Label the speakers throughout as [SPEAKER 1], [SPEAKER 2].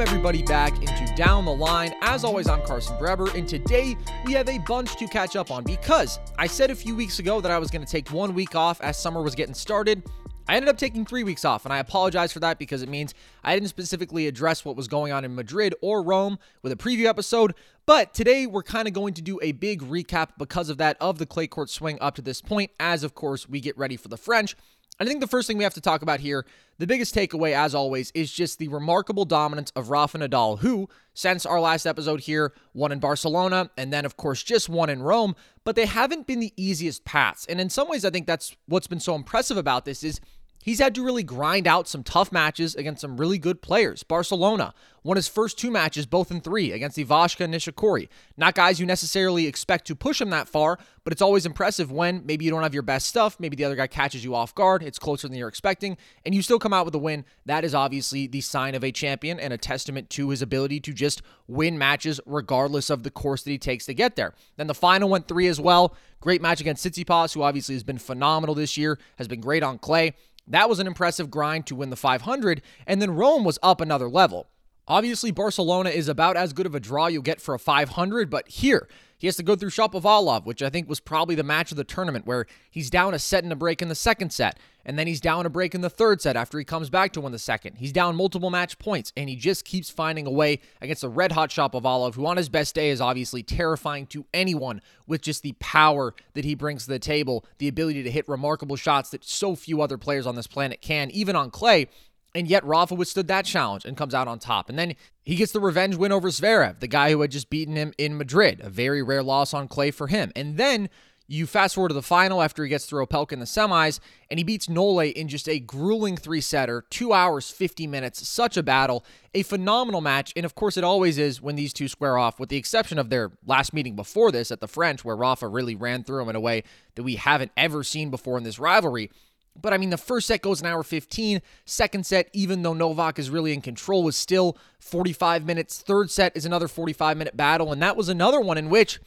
[SPEAKER 1] Welcome, everybody, back into Down the Line. As always, I'm Carson Breber, and today we have a bunch to catch up on because I said a few weeks ago that I was going to take one week off as summer was getting started. I ended up taking three weeks off, and I apologize for that because it means I didn't specifically address what was going on in Madrid or Rome with a preview episode. But today we're kind of going to do a big recap because of that of the clay court swing up to this point, as of course we get ready for the French. I think the first thing we have to talk about here, the biggest takeaway, as always, is just the remarkable dominance of Rafa Nadal, who, since our last episode here, won in Barcelona and then, of course, just won in Rome. But they haven't been the easiest paths. And in some ways, I think that's what's been so impressive about this is He's had to really grind out some tough matches against some really good players. Barcelona won his first two matches, both in three, against Ivashka and Nishikori. Not guys you necessarily expect to push him that far, but it's always impressive when maybe you don't have your best stuff, maybe the other guy catches you off guard, it's closer than you're expecting, and you still come out with a win. That is obviously the sign of a champion and a testament to his ability to just win matches regardless of the course that he takes to get there. Then the final went three as well. Great match against Tsitsipas, who obviously has been phenomenal this year, has been great on clay. That was an impressive grind to win the 500, and then Rome was up another level. Obviously, Barcelona is about as good of a draw you'll get for a 500, but here, he has to go through Shapovalov, which I think was probably the match of the tournament, where he's down a set and a break in the second set, and then he's down a break in the third set after he comes back to win the second. He's down multiple match points, and he just keeps finding a way against the red hot Shapovalov, who on his best day is obviously terrifying to anyone with just the power that he brings to the table, the ability to hit remarkable shots that so few other players on this planet can, even on clay. And yet Rafa withstood that challenge and comes out on top. And then he gets the revenge win over Zverev, the guy who had just beaten him in Madrid, a very rare loss on clay for him. And then you fast forward to the final after he gets through Opelka in the semis, and he beats Nole in just a grueling three setter, two hours, 50 minutes. Such a battle, a phenomenal match. And of course, it always is when these two square off, with the exception of their last meeting before this at the French, where Rafa really ran through him in a way that we haven't ever seen before in this rivalry. But I mean, the first set goes an hour 15. Second set, even though Novak is really in control, was still 45 minutes. Third set is another 45 minute battle. And that was another one in which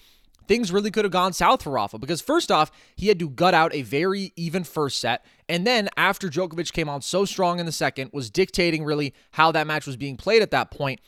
[SPEAKER 1] things really could have gone south for Rafa because, first off, he had to gut out a very even first set. And then, after Djokovic came on so strong in the second, was dictating really how that match was being played at that point.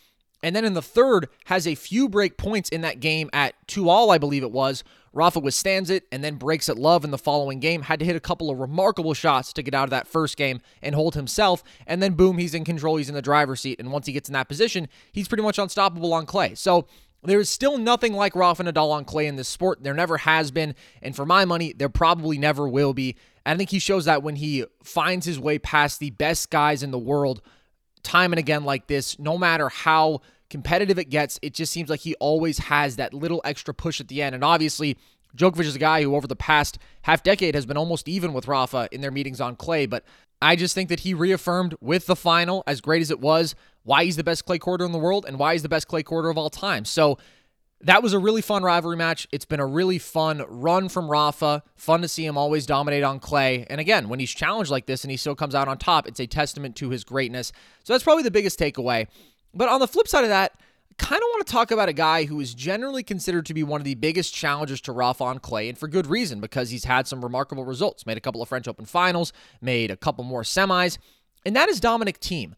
[SPEAKER 1] And then in the third, has a few break points in that game at two all, I believe it was, Rafa withstands it and then breaks at love in the following game. Had to hit a couple of remarkable shots to get out of that first game and hold himself. And then, boom, he's in control. He's in the driver's seat. And once he gets in that position, he's pretty much unstoppable on clay. So, there is still nothing like Rafa Nadal on clay in this sport. There never has been. And for my money, there probably never will be. I think he shows that when he finds his way past the best guys in the world time and again like this, no matter how competitive it gets, it just seems like he always has that little extra push at the end. And obviously, Djokovic is a guy who over the past half decade has been almost even with Rafa in their meetings on clay, but I just think that he reaffirmed with the final, as great as it was, why he's the best clay courter in the world and why he's the best clay courter of all time. So that was a really fun rivalry match. It's been a really fun run from Rafa. Fun to see him always dominate on clay. And again, when he's challenged like this and he still comes out on top, it's a testament to his greatness. So that's probably the biggest takeaway. But on the flip side of that, kind of want to talk about a guy who is generally considered to be one of the biggest challengers to Rafa on clay, and for good reason, because he's had some remarkable results. Made a couple of French Open finals, made a couple more semis, and that is Dominic Thiem.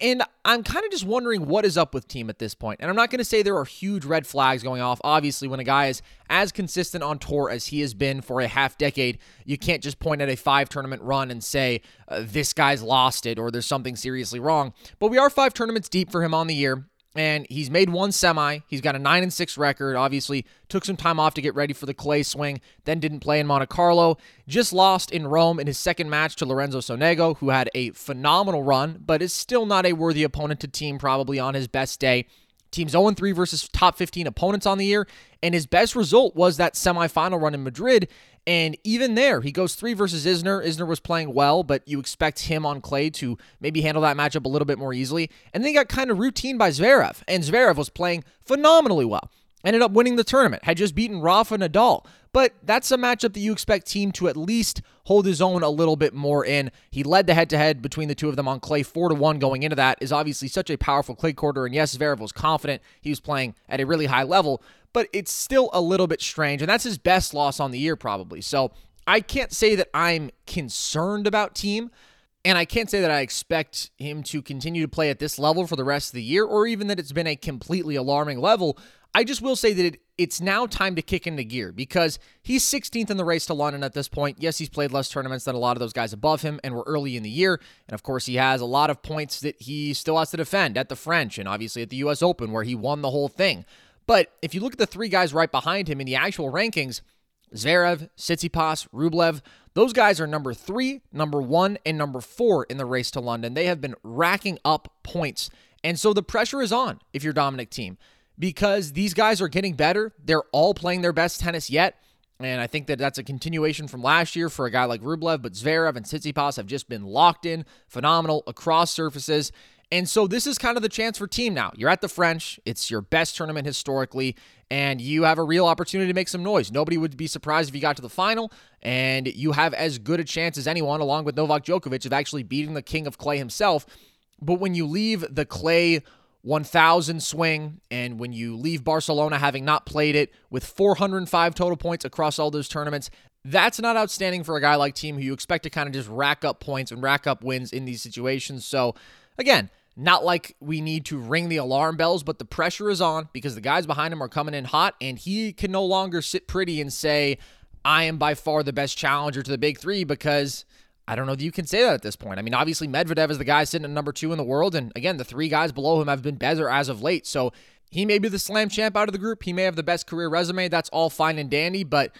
[SPEAKER 1] And I'm kind of just wondering what is up with Thiem at this point. And I'm not going to say there are huge red flags going off. Obviously, when a guy is as consistent on tour as he has been for a half decade, you can't just point at a five tournament run and say, uh, this guy's lost it or there's something seriously wrong. But we are five tournaments deep for him on the year and he's made one semi. He's got a 9 and 6 record. Obviously, took some time off to get ready for the clay swing, then didn't play in Monte Carlo. Just lost in Rome in his second match to Lorenzo Sonego, who had a phenomenal run, but is still not a worthy opponent to Thiem probably on his best day. Thiem's 0 3 versus top 15 opponents on the year, and his best result was that semifinal run in Madrid. And even there, he goes three versus Isner. Isner was playing well, but you expect him on clay to maybe handle that matchup a little bit more easily. And then he got kind of routine by Zverev, and Zverev was playing phenomenally well. Ended up winning the tournament, had just beaten Rafa Nadal. But that's a matchup that you expect Thiem to at least hold his own a little bit more in. He led the head-to-head between the two of them on clay, four to one going into that. Is obviously such a powerful clay courter, and yes, Zverev was confident he was playing at a really high level, but it's still a little bit strange, and that's his best loss on the year probably. So I can't say that I'm concerned about Thiem And I can't say that I expect him to continue to play at this level for the rest of the year or even that it's been a completely alarming level. I just will say that it, it's now time to kick into gear because he's 16th in the race to London at this point. Yes, he's played less tournaments than a lot of those guys above him, and we're early in the year. And of course, he has a lot of points that he still has to defend at the French and obviously at the US Open, where he won the whole thing. But if you look at the three guys right behind him in the actual rankings, Zverev, Tsitsipas, Rublev, those guys are number three, number one, and number four in the race to London. They have been racking up points. And so the pressure is on if you're Dominic Thiem because these guys are getting better. They're all playing their best tennis yet. And I think that that's a continuation from last year for a guy like Rublev, but Zverev and Tsitsipas have just been locked in, phenomenal across surfaces. And so this is kind of the chance for Thiem now. You're at the French, it's your best tournament historically, and you have a real opportunity to make some noise. Nobody would be surprised if you got to the final, and you have as good a chance as anyone, along with Novak Djokovic, of actually beating the king of clay himself. But when you leave the clay 1000 swing, and when you leave Barcelona having not played it with 405 total points across all those tournaments, that's not outstanding for a guy like Thiem who you expect to kind of just rack up points and rack up wins in these situations. So, again, not like we need to ring the alarm bells, but the pressure is on because the guys behind him are coming in hot, and he can no longer sit pretty and say, I am by far the best challenger to the big three because I don't know that you can say that at this point. I mean, obviously, Medvedev is the guy sitting at number two in the world, and again, the three guys below him have been better as of late. So he may be the slam champ out of the group. He may have the best career resume. That's all fine and dandy, but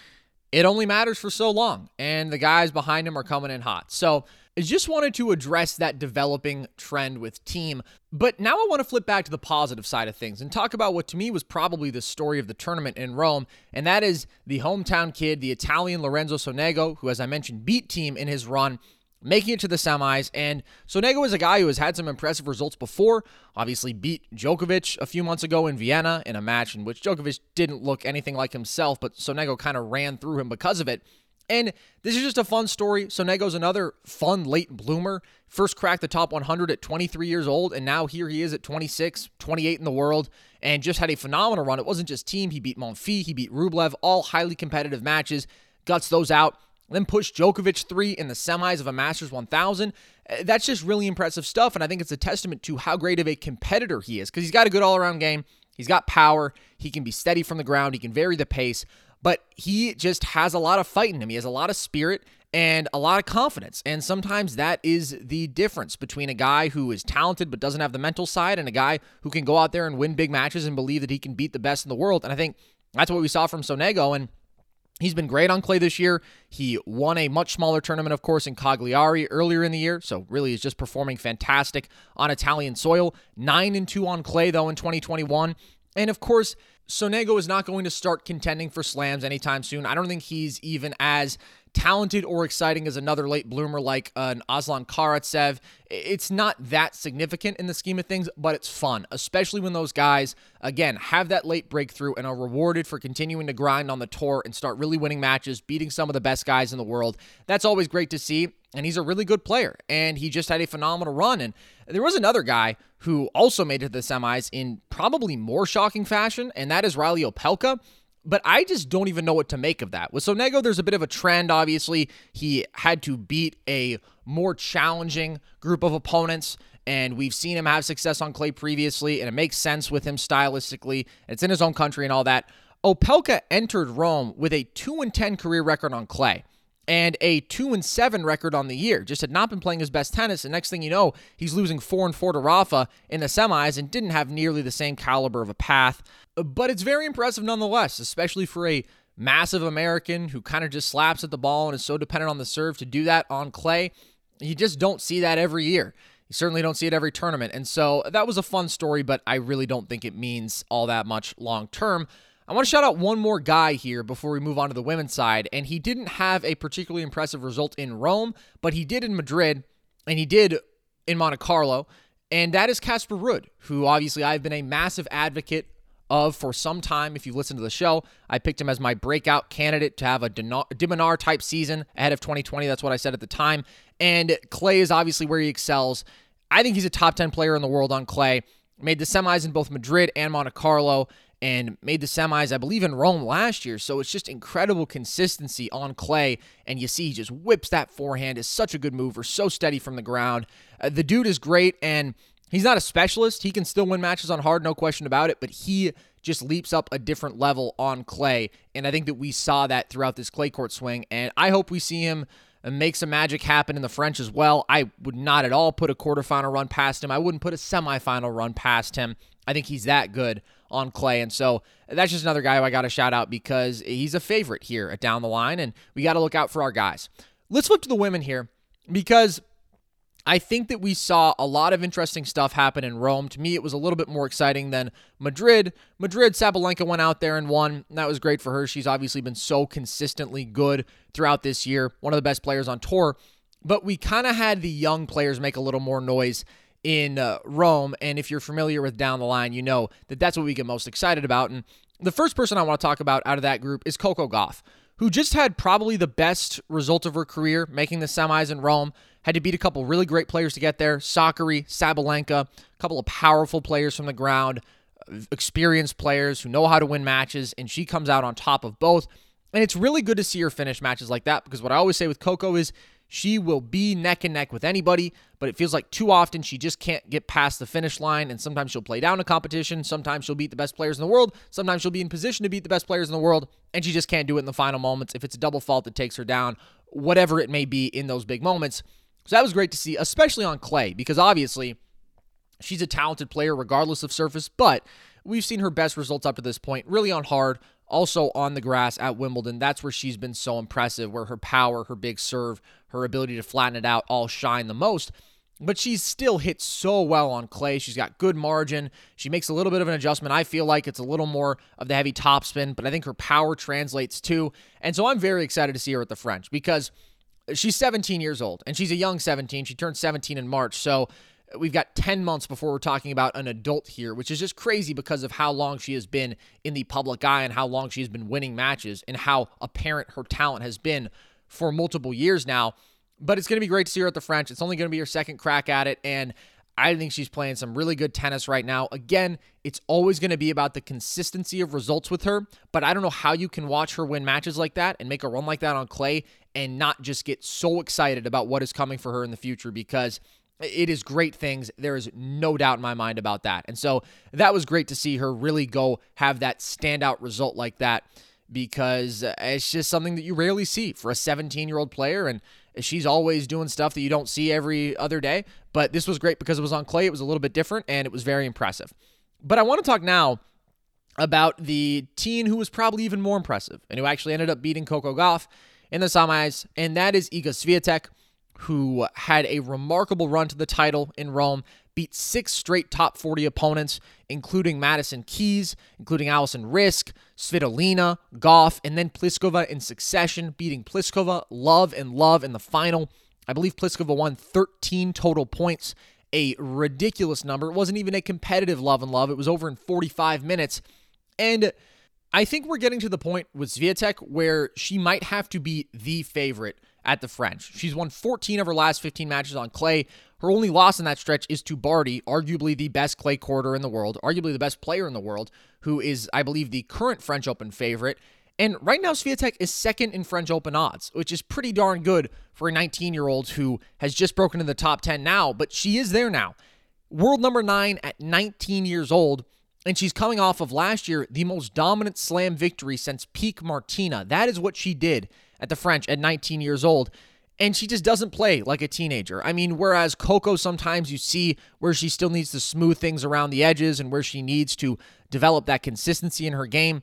[SPEAKER 1] it only matters for so long, and the guys behind him are coming in hot. So I just wanted to address that developing trend with Thiem. But now I want to flip back to the positive side of things and talk about what to me was probably the story of the tournament in Rome, and that is the hometown kid, the Italian Lorenzo Sonego, who, as I mentioned, beat Thiem in his run making it to the semis. And Sonego is a guy who has had some impressive results before. Obviously, beat Djokovic a few months ago in Vienna in a match in which Djokovic didn't look anything like himself, but Sonego kind of ran through him because of it. And this is just a fun story. So Sonego's another fun late bloomer. First cracked the top 100 at 23 years old, and now here he is at 26, 28 in the world, and just had a phenomenal run. It wasn't just Thiem. He beat Monfils, he beat Rublev, all highly competitive matches, guts those out, then pushed Djokovic three in the semis of a Masters 1000. Uh, that's just really impressive stuff, and I think it's a testament to how great of a competitor he is because he's got a good all around game. He's got power. He can be steady from the ground. He can vary the pace but he just has a lot of fight in him. He has a lot of spirit and a lot of confidence. And sometimes that is the difference between a guy who is talented but doesn't have the mental side and a guy who can go out there and win big matches and believe that he can beat the best in the world. And I think that's what we saw from Sonego. And He's been great on clay this year. He won a much smaller tournament, of course, in Cagliari earlier in the year. So really is just performing fantastic on Italian soil. Nine and two on clay, though, in 2021. And of course, Sonego is not going to start contending for slams anytime soon. I don't think he's even as talented or exciting as another late bloomer like an Aslan Karatsev. It's not that significant in the scheme of things, but it's fun, especially when those guys, again, have that late breakthrough and are rewarded for continuing to grind on the tour and start really winning matches, beating some of the best guys in the world. That's always great to see. And he's a really good player, and he just had a phenomenal run. And there was another guy who also made it to the semis in probably more shocking fashion, and that is Riley Opelka but I just don't even know what to make of that. With Sonego, there's a bit of a trend, obviously. He had to beat a more challenging group of opponents, and we've seen him have success on clay previously, and it makes sense with him stylistically. It's in his own country and all that. Opelka entered Rome with a 2 and 10 career record on clay and a 2 and 7 record on the year. Just had not been playing his best tennis, and next thing you know, he's losing 4 and 4 to Rafa in the semis and didn't have nearly the same caliber of a path. But it's very impressive nonetheless, especially for a massive American who kind of just slaps at the ball and is so dependent on the serve to do that on clay. You just don't see that every year. You certainly don't see it every tournament. And so that was a fun story, but I really don't think it means all that much long term. I want to shout out one more guy here before we move on to the women's side. And he didn't have a particularly impressive result in Rome, but he did in Madrid and he did in Monte Carlo. And that is Casper Ruud, who obviously I've been a massive advocate of for some time. If you've listened to the show, I picked him as my breakout candidate to have a de Minaur type season ahead of 2020. That's what I said at the time. And clay is obviously where he excels. I think he's a top 10 player in the world on clay. Made the semis in both Madrid and Monte Carlo and made the semis, I believe, in Rome last year. So it's just incredible consistency on clay. And you see, he just whips that forehand, is such a good mover, so steady from the ground. Uh, the dude is great, and he's not a specialist. He can still win matches on hard, no question about it, but he just leaps up a different level on clay. And I think that we saw that throughout this clay court swing. And I hope we see him and make some magic happen in the French as well. I would not at all put a quarterfinal run past him. I wouldn't put a semifinal run past him. I think he's that good on clay. And so that's just another guy who I got to shout out because he's a favorite here at down the line, and we got to look out for our guys. Let's flip to the women here because I think that we saw a lot of interesting stuff happen in Rome. To me, it was a little bit more exciting than Madrid. Madrid, Sabalenka went out there and won. That was great for her. She's obviously been so consistently good throughout this year, one of the best players on tour. But we kind of had the young players make a little more noise in uh, Rome. And if you're familiar with down the line, you know that that's what we get most excited about. And the first person I want to talk about out of that group is Coco Gauff, who just had probably the best result of her career, making the semis in Rome. Had to beat a couple really great players to get there Sakkari, Sabalenka, a couple of powerful players from the ground, experienced players who know how to win matches, and she comes out on top of both. And it's really good to see her finish matches like that because what I always say with Coco is she will be neck and neck with anybody, but it feels like too often she just can't get past the finish line. And sometimes she'll play down a competition. Sometimes she'll beat the best players in the world. Sometimes she'll be in position to beat the best players in the world, and she just can't do it in the final moments. If it's a double fault that takes her down, whatever it may be in those big moments. So that was great to see, especially on clay, because obviously she's a talented player regardless of surface, but we've seen her best results up to this point really on hard, also on the grass at Wimbledon. That's where she's been so impressive, where her power, her big serve, her ability to flatten it out all shine the most. But she's still hit so well on clay. She's got good margin. She makes a little bit of an adjustment. I feel like it's a little more of the heavy topspin, but I think her power translates too. And so I'm very excited to see her at the French because she's 17 years old and she's a young 17. She turned 17 in March. So we've got 10 months before we're talking about an adult here, which is just crazy because of how long she has been in the public eye and how long she's been winning matches and how apparent her talent has been for multiple years now. But it's going to be great to see her at the French. It's only going to be her second crack at it. And I think she's playing some really good tennis right now. Again, it's always going to be about the consistency of results with her, but I don't know how you can watch her win matches like that and make a run like that on clay and not just get so excited about what is coming for her in the future because it is great things. There is no doubt in my mind about that. And so that was great to see her really go have that standout result like that because it's just something that you rarely see for a 17 year old player. And she's always doing stuff that you don't see every other day. But this was great because it was on clay. It was a little bit different and it was very impressive. But I want to talk now about the teen who was probably even more impressive and who actually ended up beating Coco Gauff in the semis, and that is Iga Swiatek, who had a remarkable run to the title in Rome, beat six straight top 40 opponents, including Madison Keys, including Alison Riske, Svitolina, Gauff, and then Pliskova in succession, beating Pliskova, Love, and Love in the final. I believe Pliskova won 13 total points, a ridiculous number. It wasn't even a competitive Love and Love, it was over in 45 minutes. And I think we're getting to the point with Swiatek where she might have to be the favorite at the French. She's won 14 of her last 15 matches on clay. Her only loss in that stretch is to Barty, arguably the best clay courter in the world, arguably the best player in the world, who is, I believe, the current French Open favorite. And right now, Swiatek is second in French Open odds, which is pretty darn good for a 19 year old who has just broken into the top 10 now, but she is there now. World number nine at 19 years old. And she's coming off of last year, the most dominant slam victory since peak Martina. That is what she did at the French at 19 years old. And she just doesn't play like a teenager. I mean, whereas Coco, sometimes you see where she still needs to smooth things around the edges and where she needs to develop that consistency in her game.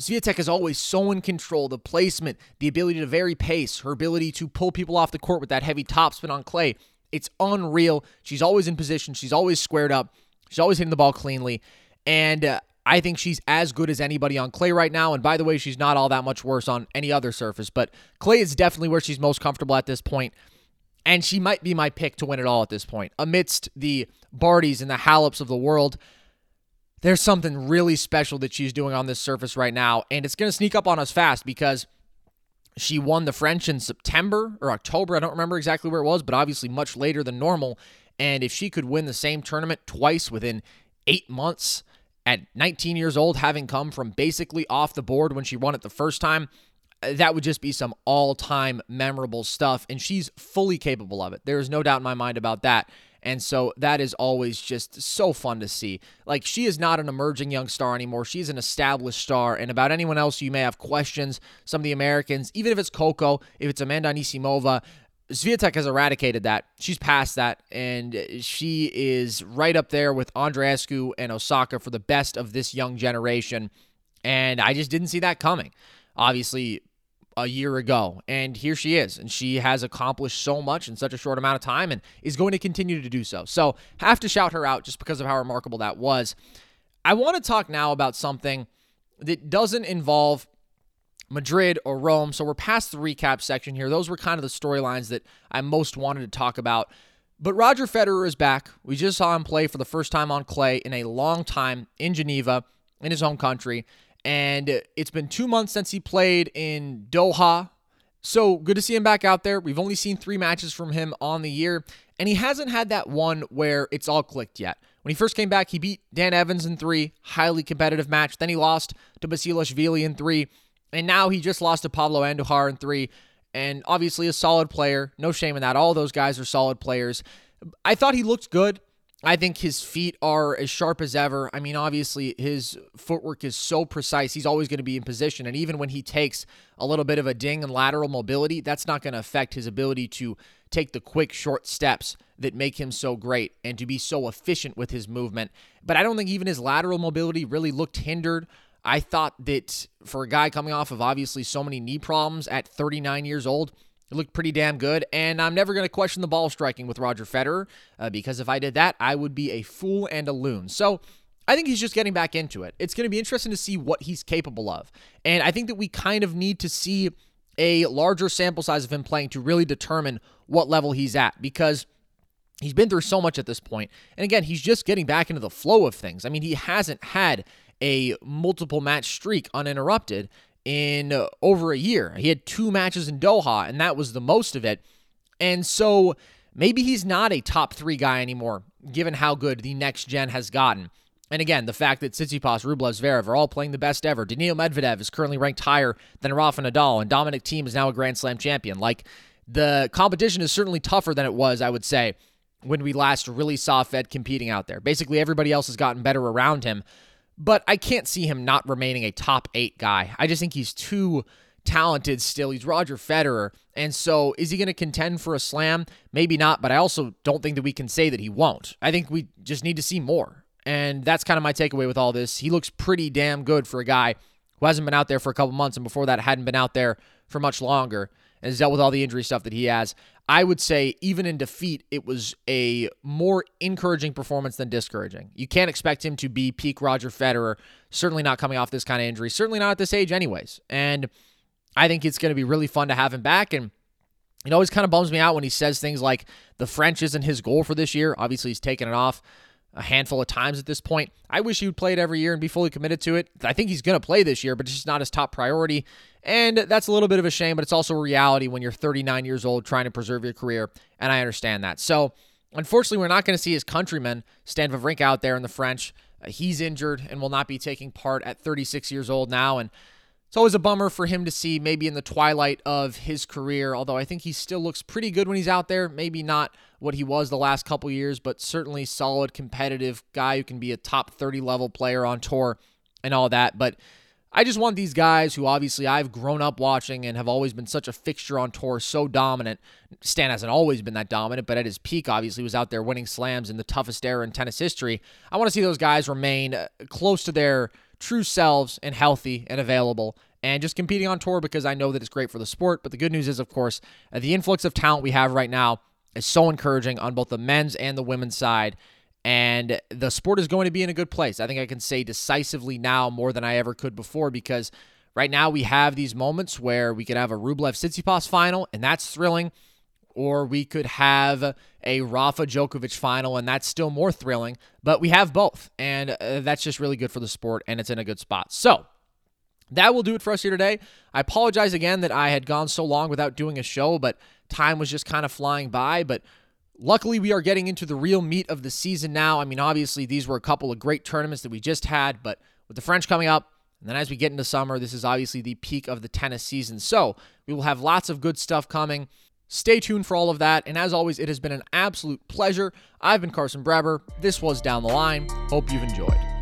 [SPEAKER 1] Swiatek is always so in control. The placement, the ability to vary pace, her ability to pull people off the court with that heavy topspin on clay. It's unreal. She's always in position. She's always squared up. She's always hitting the ball cleanly. And uh, I think she's as good as anybody on clay right now. And by the way, she's not all that much worse on any other surface, but clay is definitely where she's most comfortable at this point. And she might be my pick to win it all at this point. Amidst the Bartys and the Haleps of the world, there's something really special that she's doing on this surface right now. And it's going to sneak up on us fast because she won the French in September or October. I don't remember exactly where it was, but obviously much later than normal. And if she could win the same tournament twice within eight months, at 19 years old, having come from basically off the board when she won it the first time, uh, that would just be some all time memorable stuff. And she's fully capable of it. There is no doubt in my mind about that. And so that is always just so fun to see. Like, she is not an emerging young star anymore. She's an established star. And about anyone else you may have questions, some of the Americans, even if it's Coco, if it's Amanda Anisimova, Swiatek has eradicated that. She's past that, and she is right up there with Andreescu and Osaka for the best of this young generation. And I just didn't see that coming. Obviously, a year ago. And here she is. And she has accomplished so much in such a short amount of time and is going to continue to do so. So, have to shout her out just because of how remarkable that was. I want to talk now about something that doesn't involve Madrid or Rome. So, we're past the recap section here. Those were kind of the storylines that I most wanted to talk about. But Roger Federer is back. We just saw him play for the first time on clay in a long time in Geneva, in his home country. And it's been two months since he played in Doha. So good to see him back out there. We've only seen three matches from him on the year, and he hasn't had that one where it's all clicked yet. When he first came back, he beat Dan Evans in three, highly competitive match. Then he lost to Basilashvili in three, and now he just lost to Pablo Andujar in three. And obviously a solid player. No shame in that. All those guys are solid players. I thought he looked good. I think his feet are as sharp as ever. I mean, obviously, his footwork is so precise. He's always going to be in position. And even when he takes a little bit of a ding and lateral mobility, that's not going to affect his ability to take the quick, short steps that make him so great and to be so efficient with his movement. But I don't think even his lateral mobility really looked hindered. I thought that for a guy coming off of obviously so many knee problems at 39 years old, it looked pretty damn good, and I'm never going to question the ball striking with Roger Federer uh, because if I did that, I would be a fool and a loon. So I think he's just getting back into it. It's going to be interesting to see what he's capable of. And I think that we kind of need to see a larger sample size of him playing to really determine what level he's at because he's been through so much at this point. And again, he's just getting back into the flow of things. I mean, he hasn't had a multiple match streak uninterrupted in uh, over a year. He had two matches in Doha, and that was the most of it. And so maybe he's not a top three guy anymore, given how good the next gen has gotten. And again, the fact that Tsitsipas, Rublev, Zverev are all playing the best ever. Daniil Medvedev is currently ranked higher than Rafa Nadal, and Dominic Thiem is now a Grand Slam champion. Like, the competition is certainly tougher than it was, I would say, when we last really saw Fed competing out there. Basically, everybody else has gotten better around him but I can't see him not remaining a top eight guy. I just think he's too talented still. He's Roger Federer. And so is he going to contend for a slam? Maybe not, but I also don't think that we can say that he won't. I think we just need to see more. And that's kind of my takeaway with all this. He looks pretty damn good for a guy who hasn't been out there for a couple months and before that hadn't been out there for much longer and has dealt with all the injury stuff that he has. I would say, even in defeat, it was a more encouraging performance than discouraging. You can't expect him to be peak Roger Federer, certainly not coming off this kind of injury, certainly not at this age, anyways. And I think it's going to be really fun to have him back. And it always kind of bums me out when he says things like the French isn't his goal for this year. Obviously, he's taken it off a handful of times at this point. I wish he would play it every year and be fully committed to it. I think he's going to play this year, but it's just not his top priority. And that's a little bit of a shame, but it's also a reality when you're 39 years old trying to preserve your career. And I understand that. So, unfortunately, we're not going to see his countryman, Stan Wawrinka, out there in the French. Uh, he's injured and will not be taking part at 36 years old now. And it's always a bummer for him to see maybe in the twilight of his career, although I think he still looks pretty good when he's out there. Maybe not what he was the last couple years, but certainly solid, competitive guy who can be a top 30 level player on tour and all that. But I just want these guys who obviously I've grown up watching and have always been such a fixture on tour, so dominant. Stan hasn't always been that dominant, but at his peak, obviously, was out there winning slams in the toughest era in tennis history. I want to see those guys remain uh, close to their true selves and healthy and available and just competing on tour because I know that it's great for the sport. But the good news is, of course, uh, the influx of talent we have right now is so encouraging on both the men's and the women's side. And the sport is going to be in a good place. I think I can say decisively now more than I ever could before because right now we have these moments where we could have a Rublev Tsitsipas final, and that's thrilling or we could have a Rafa Djokovic final, and that's still more thrilling. But we have both, and uh, that's just really good for the sport, and it's in a good spot. So that will do it for us here today. I apologize again that I had gone so long without doing a show, but time was just kind of flying by. But Luckily, we are getting into the real meat of the season now. I mean, obviously, these were a couple of great tournaments that we just had, but with the French coming up, and then as we get into summer, this is obviously the peak of the tennis season. So we will have lots of good stuff coming. Stay tuned for all of that. And as always, it has been an absolute pleasure. I've been Carson Brabber. This was Down the Line. Hope you've enjoyed.